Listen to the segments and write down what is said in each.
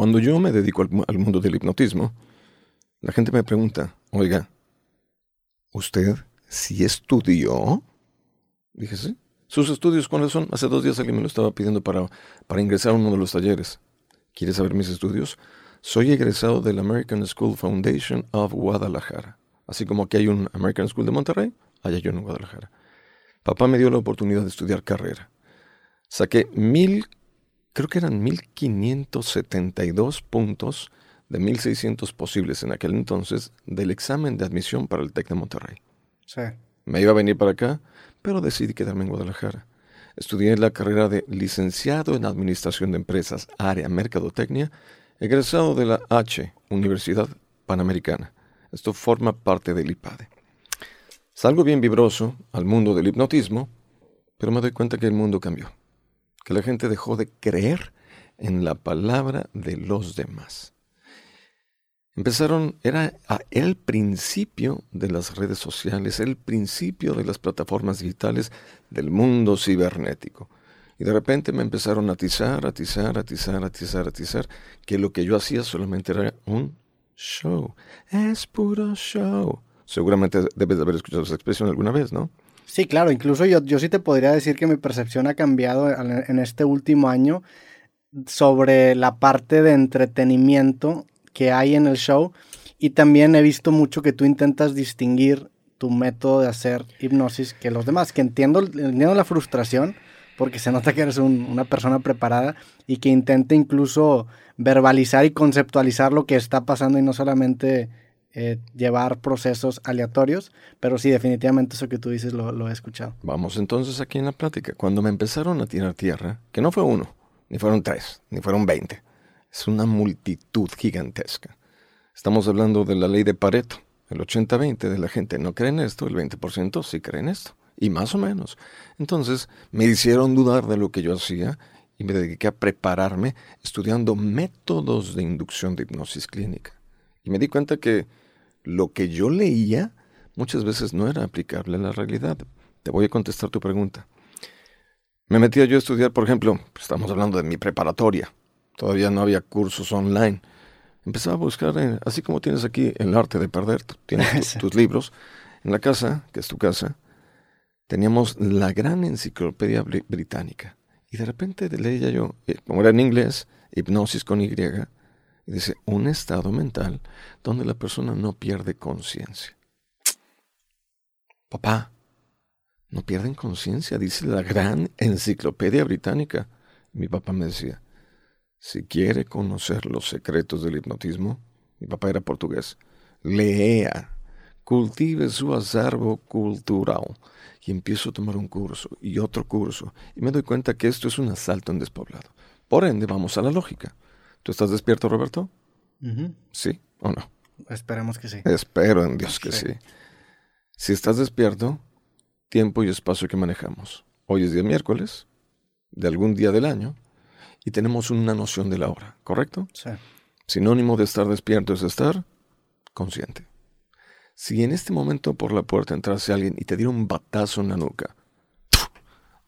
Cuando yo me dedico al, mundo del hipnotismo, la gente me pregunta, oiga, ¿usted sí estudió? Dije, sí. ¿Sus estudios cuáles son? Hace dos días alguien me lo estaba pidiendo para, para ingresar a uno de los talleres. ¿Quieres saber mis estudios? Soy egresado del American School Foundation of Guadalajara. Así como aquí hay un American School de Monterrey, allá yo en Guadalajara. Papá me dio la oportunidad de estudiar carrera. Saqué mil, creo que eran 1572 puntos de 1600 posibles en aquel entonces del examen de admisión para el TEC de Monterrey. Sí. Me iba a venir para acá, pero decidí quedarme en Guadalajara. Estudié la carrera de licenciado en Administración de Empresas, área Mercadotecnia, egresado de la H, Universidad Panamericana. Esto forma parte del IPADE. Salgo bien vibroso al mundo del hipnotismo, pero me doy cuenta que el mundo cambió, que la gente dejó de creer en la palabra de los demás. Empezaron, era el principio de las redes sociales, el principio de las plataformas digitales del mundo cibernético. Y de repente me empezaron a atizar, atizar, atizar, atizar, atizar, que lo que yo hacía solamente era un show. Es puro show. Seguramente debes de haber escuchado esa expresión alguna vez, ¿no? Sí, claro. Incluso yo, yo sí te podría decir que mi percepción ha cambiado en este último año sobre la parte de entretenimiento que hay en el show. Y también he visto mucho que tú intentas distinguir tu método de hacer hipnosis que los demás, que entiendo, entiendo la frustración, porque se nota que eres una persona preparada y que intenta incluso verbalizar y conceptualizar lo que está pasando y no solamente eh, llevar procesos aleatorios, pero sí, definitivamente eso que tú dices lo, he escuchado. Vamos entonces aquí en la plática. Cuando me empezaron a tirar tierra, que no fue uno, ni fueron tres, ni fueron veinte, es una multitud gigantesca. Estamos hablando de la ley de Pareto. El 80-20 de la gente no cree en esto, el 20% sí cree en esto. Y más o menos. Entonces me hicieron dudar de lo que yo hacía y me dediqué a prepararme estudiando métodos de inducción de hipnosis clínica. Y me di cuenta que lo que yo leía muchas veces no era aplicable a la realidad. Te voy a contestar tu pregunta. Me metí a yo a estudiar, por ejemplo, estamos hablando de mi preparatoria. Todavía no había cursos online. Empezaba a buscar, eh, así como tienes aquí el arte de perder, tienes tus libros. En la casa, que es tu casa, teníamos la gran enciclopedia británica. Y de repente leía yo, eh, como era en inglés, hipnosis con Y, dice, un estado mental donde la persona no pierde conciencia. Papá, no pierden conciencia, dice la gran enciclopedia británica. mi papá me decía, si quiere conocer los secretos del hipnotismo, mi papá era portugués, lea, cultive su acervo cultural y empiezo a tomar un curso y otro curso y me doy cuenta que esto es un asalto en despoblado. Por ende, vamos a la lógica. ¿Tú estás despierto, Roberto? ¿Sí o no? Esperemos que sí. Espero en Dios que sí. Si estás despierto, tiempo y espacio que manejamos. Hoy es día miércoles, de algún día del año, y tenemos una noción de la hora, ¿correcto? Sí. Sinónimo de estar despierto es estar consciente. Si en este momento por la puerta entrase alguien y te diera un batazo en la nuca,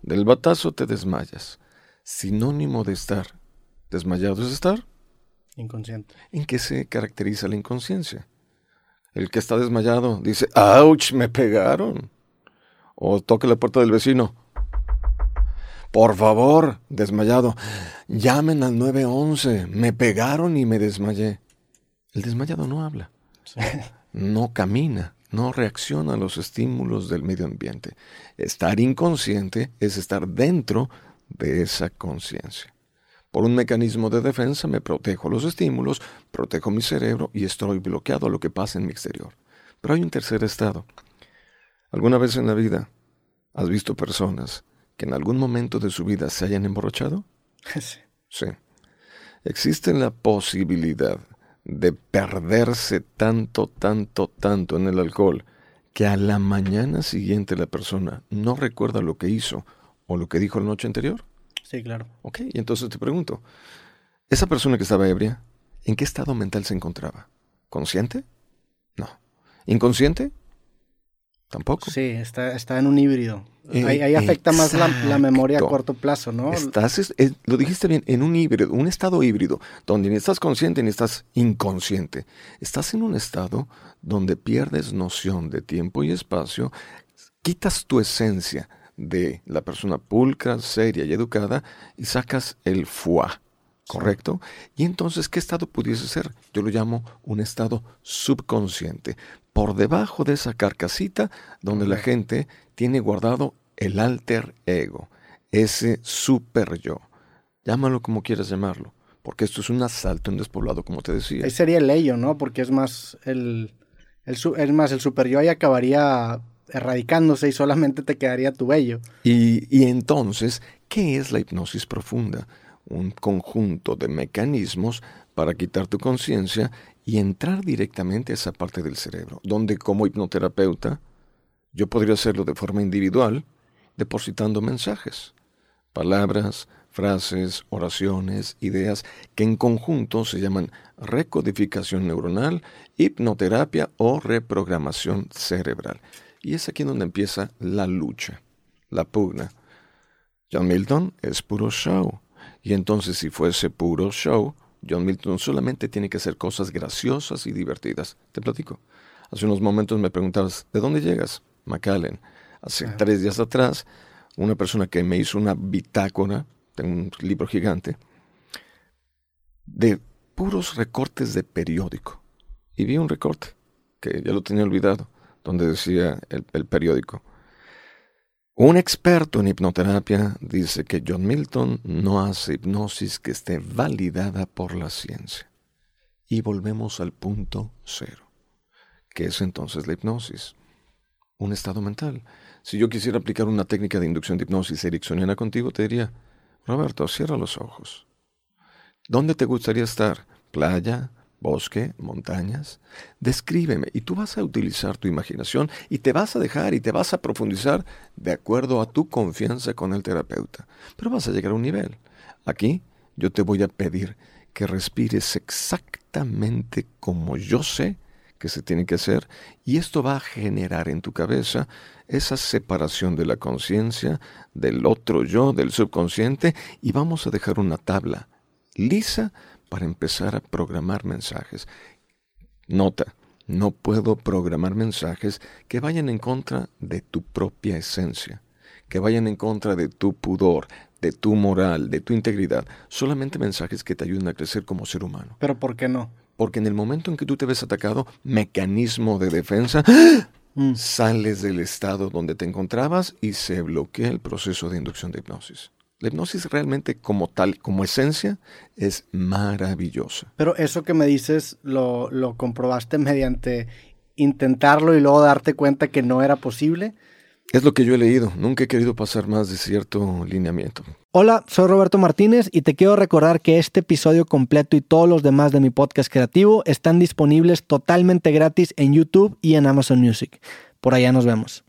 del batazo te desmayas. Sinónimo de estar desmayado es estar inconsciente. ¿En qué se caracteriza la inconsciencia? El que está desmayado dice, ¡ouch! Me pegaron. O toca la puerta del vecino. Por favor, desmayado, llamen al 911. Me pegaron y me desmayé. El desmayado no habla no camina, no reacciona a los estímulos del medio ambiente. Estar inconsciente es estar dentro de esa conciencia. Por un mecanismo de defensa me protejo los estímulos, protejo mi cerebro y estoy bloqueado a lo que pasa en mi exterior. Pero hay un tercer estado. ¿Alguna vez en la vida has visto personas que en algún momento de su vida se hayan emborrachado? Sí. Sí. Existe la posibilidad de perderse tanto, tanto, tanto en el alcohol, que a la mañana siguiente la persona no recuerda lo que hizo o lo que dijo la noche anterior? Sí, claro. Ok, y entonces te pregunto, ¿esa persona que estaba ebria, en qué estado mental se encontraba? ¿Consciente? No. ¿Inconsciente? Tampoco. Sí, está, está en un híbrido. Eh, ahí, afecta más la, memoria a corto plazo, ¿no? Estás, lo dijiste bien, en un híbrido, un estado híbrido, donde ni estás consciente ni estás inconsciente. Estás en un estado donde pierdes noción de tiempo y espacio, quitas tu esencia de la persona pulcra, seria y educada y sacas el fuá, ¿correcto? Y entonces, ¿qué estado pudiese ser? Yo lo llamo un estado subconsciente, por debajo de esa carcasita donde la gente tiene guardado el alter ego, ese super yo. Llámalo como quieras llamarlo, porque esto es un asalto en despoblado, como te decía. Ahí sería el ello, ¿no? Porque es más el, el, más el super yo ahí acabaría erradicándose y solamente te quedaría tu ello. Y, y entonces, ¿qué es la hipnosis profunda? Un conjunto de mecanismos para quitar tu conciencia y entrar directamente a esa parte del cerebro, donde como hipnoterapeuta yo podría hacerlo de forma individual, depositando mensajes, palabras, frases, oraciones, ideas que en conjunto se llaman recodificación neuronal, hipnoterapia o reprogramación cerebral. Y es aquí donde empieza la lucha, la pugna. John Milton es puro show. Y entonces si fuese puro show, John Milton solamente tiene que hacer cosas graciosas y divertidas. Te platico. Hace unos momentos me preguntabas, ¿de dónde llegas? McAllen. Hace tres días atrás, una persona que me hizo una bitácora, tengo un libro gigante, de puros recortes de periódico. Y vi un recorte, que ya lo tenía olvidado, donde decía el, el periódico. Un experto en hipnoterapia dice que John Milton no hace hipnosis que esté validada por la ciencia. Y volvemos al punto cero. ¿Qué es entonces la hipnosis? Un estado mental. Si yo quisiera aplicar una técnica de inducción de hipnosis ericksoniana contigo, te diría, Roberto, cierra los ojos. ¿Dónde te gustaría estar? ¿Playa? Bosque, montañas. Descríbeme y tú vas a utilizar tu imaginación y te vas a dejar y te vas a profundizar de acuerdo a tu confianza con el terapeuta. Pero vas a llegar a un nivel. Aquí yo te voy a pedir que respires exactamente como yo sé que se tiene que hacer y esto va a generar en tu cabeza esa separación de la conciencia, del otro yo, del subconsciente y vamos a dejar una tabla lisa para empezar a programar mensajes. Nota, no puedo programar mensajes que vayan en contra de tu propia esencia, que vayan en contra de tu pudor, de tu moral, de tu integridad. Solamente mensajes que te ayuden a crecer como ser humano. ¿Pero por qué no? Porque en el momento en que tú te ves atacado, mecanismo de defensa, mm. sales del estado donde te encontrabas y se bloquea el proceso de inducción de hipnosis. La hipnosis realmente como tal, como esencia, es maravillosa. Pero eso que me dices lo, lo comprobaste mediante intentarlo y luego darte cuenta que no era posible. Es lo que yo he leído. Nunca he querido pasar más de cierto lineamiento. Hola, soy Roberto Martínez y te quiero recordar que este episodio completo y todos los demás de mi podcast creativo están disponibles totalmente gratis en YouTube y en Amazon Music. Por allá nos vemos.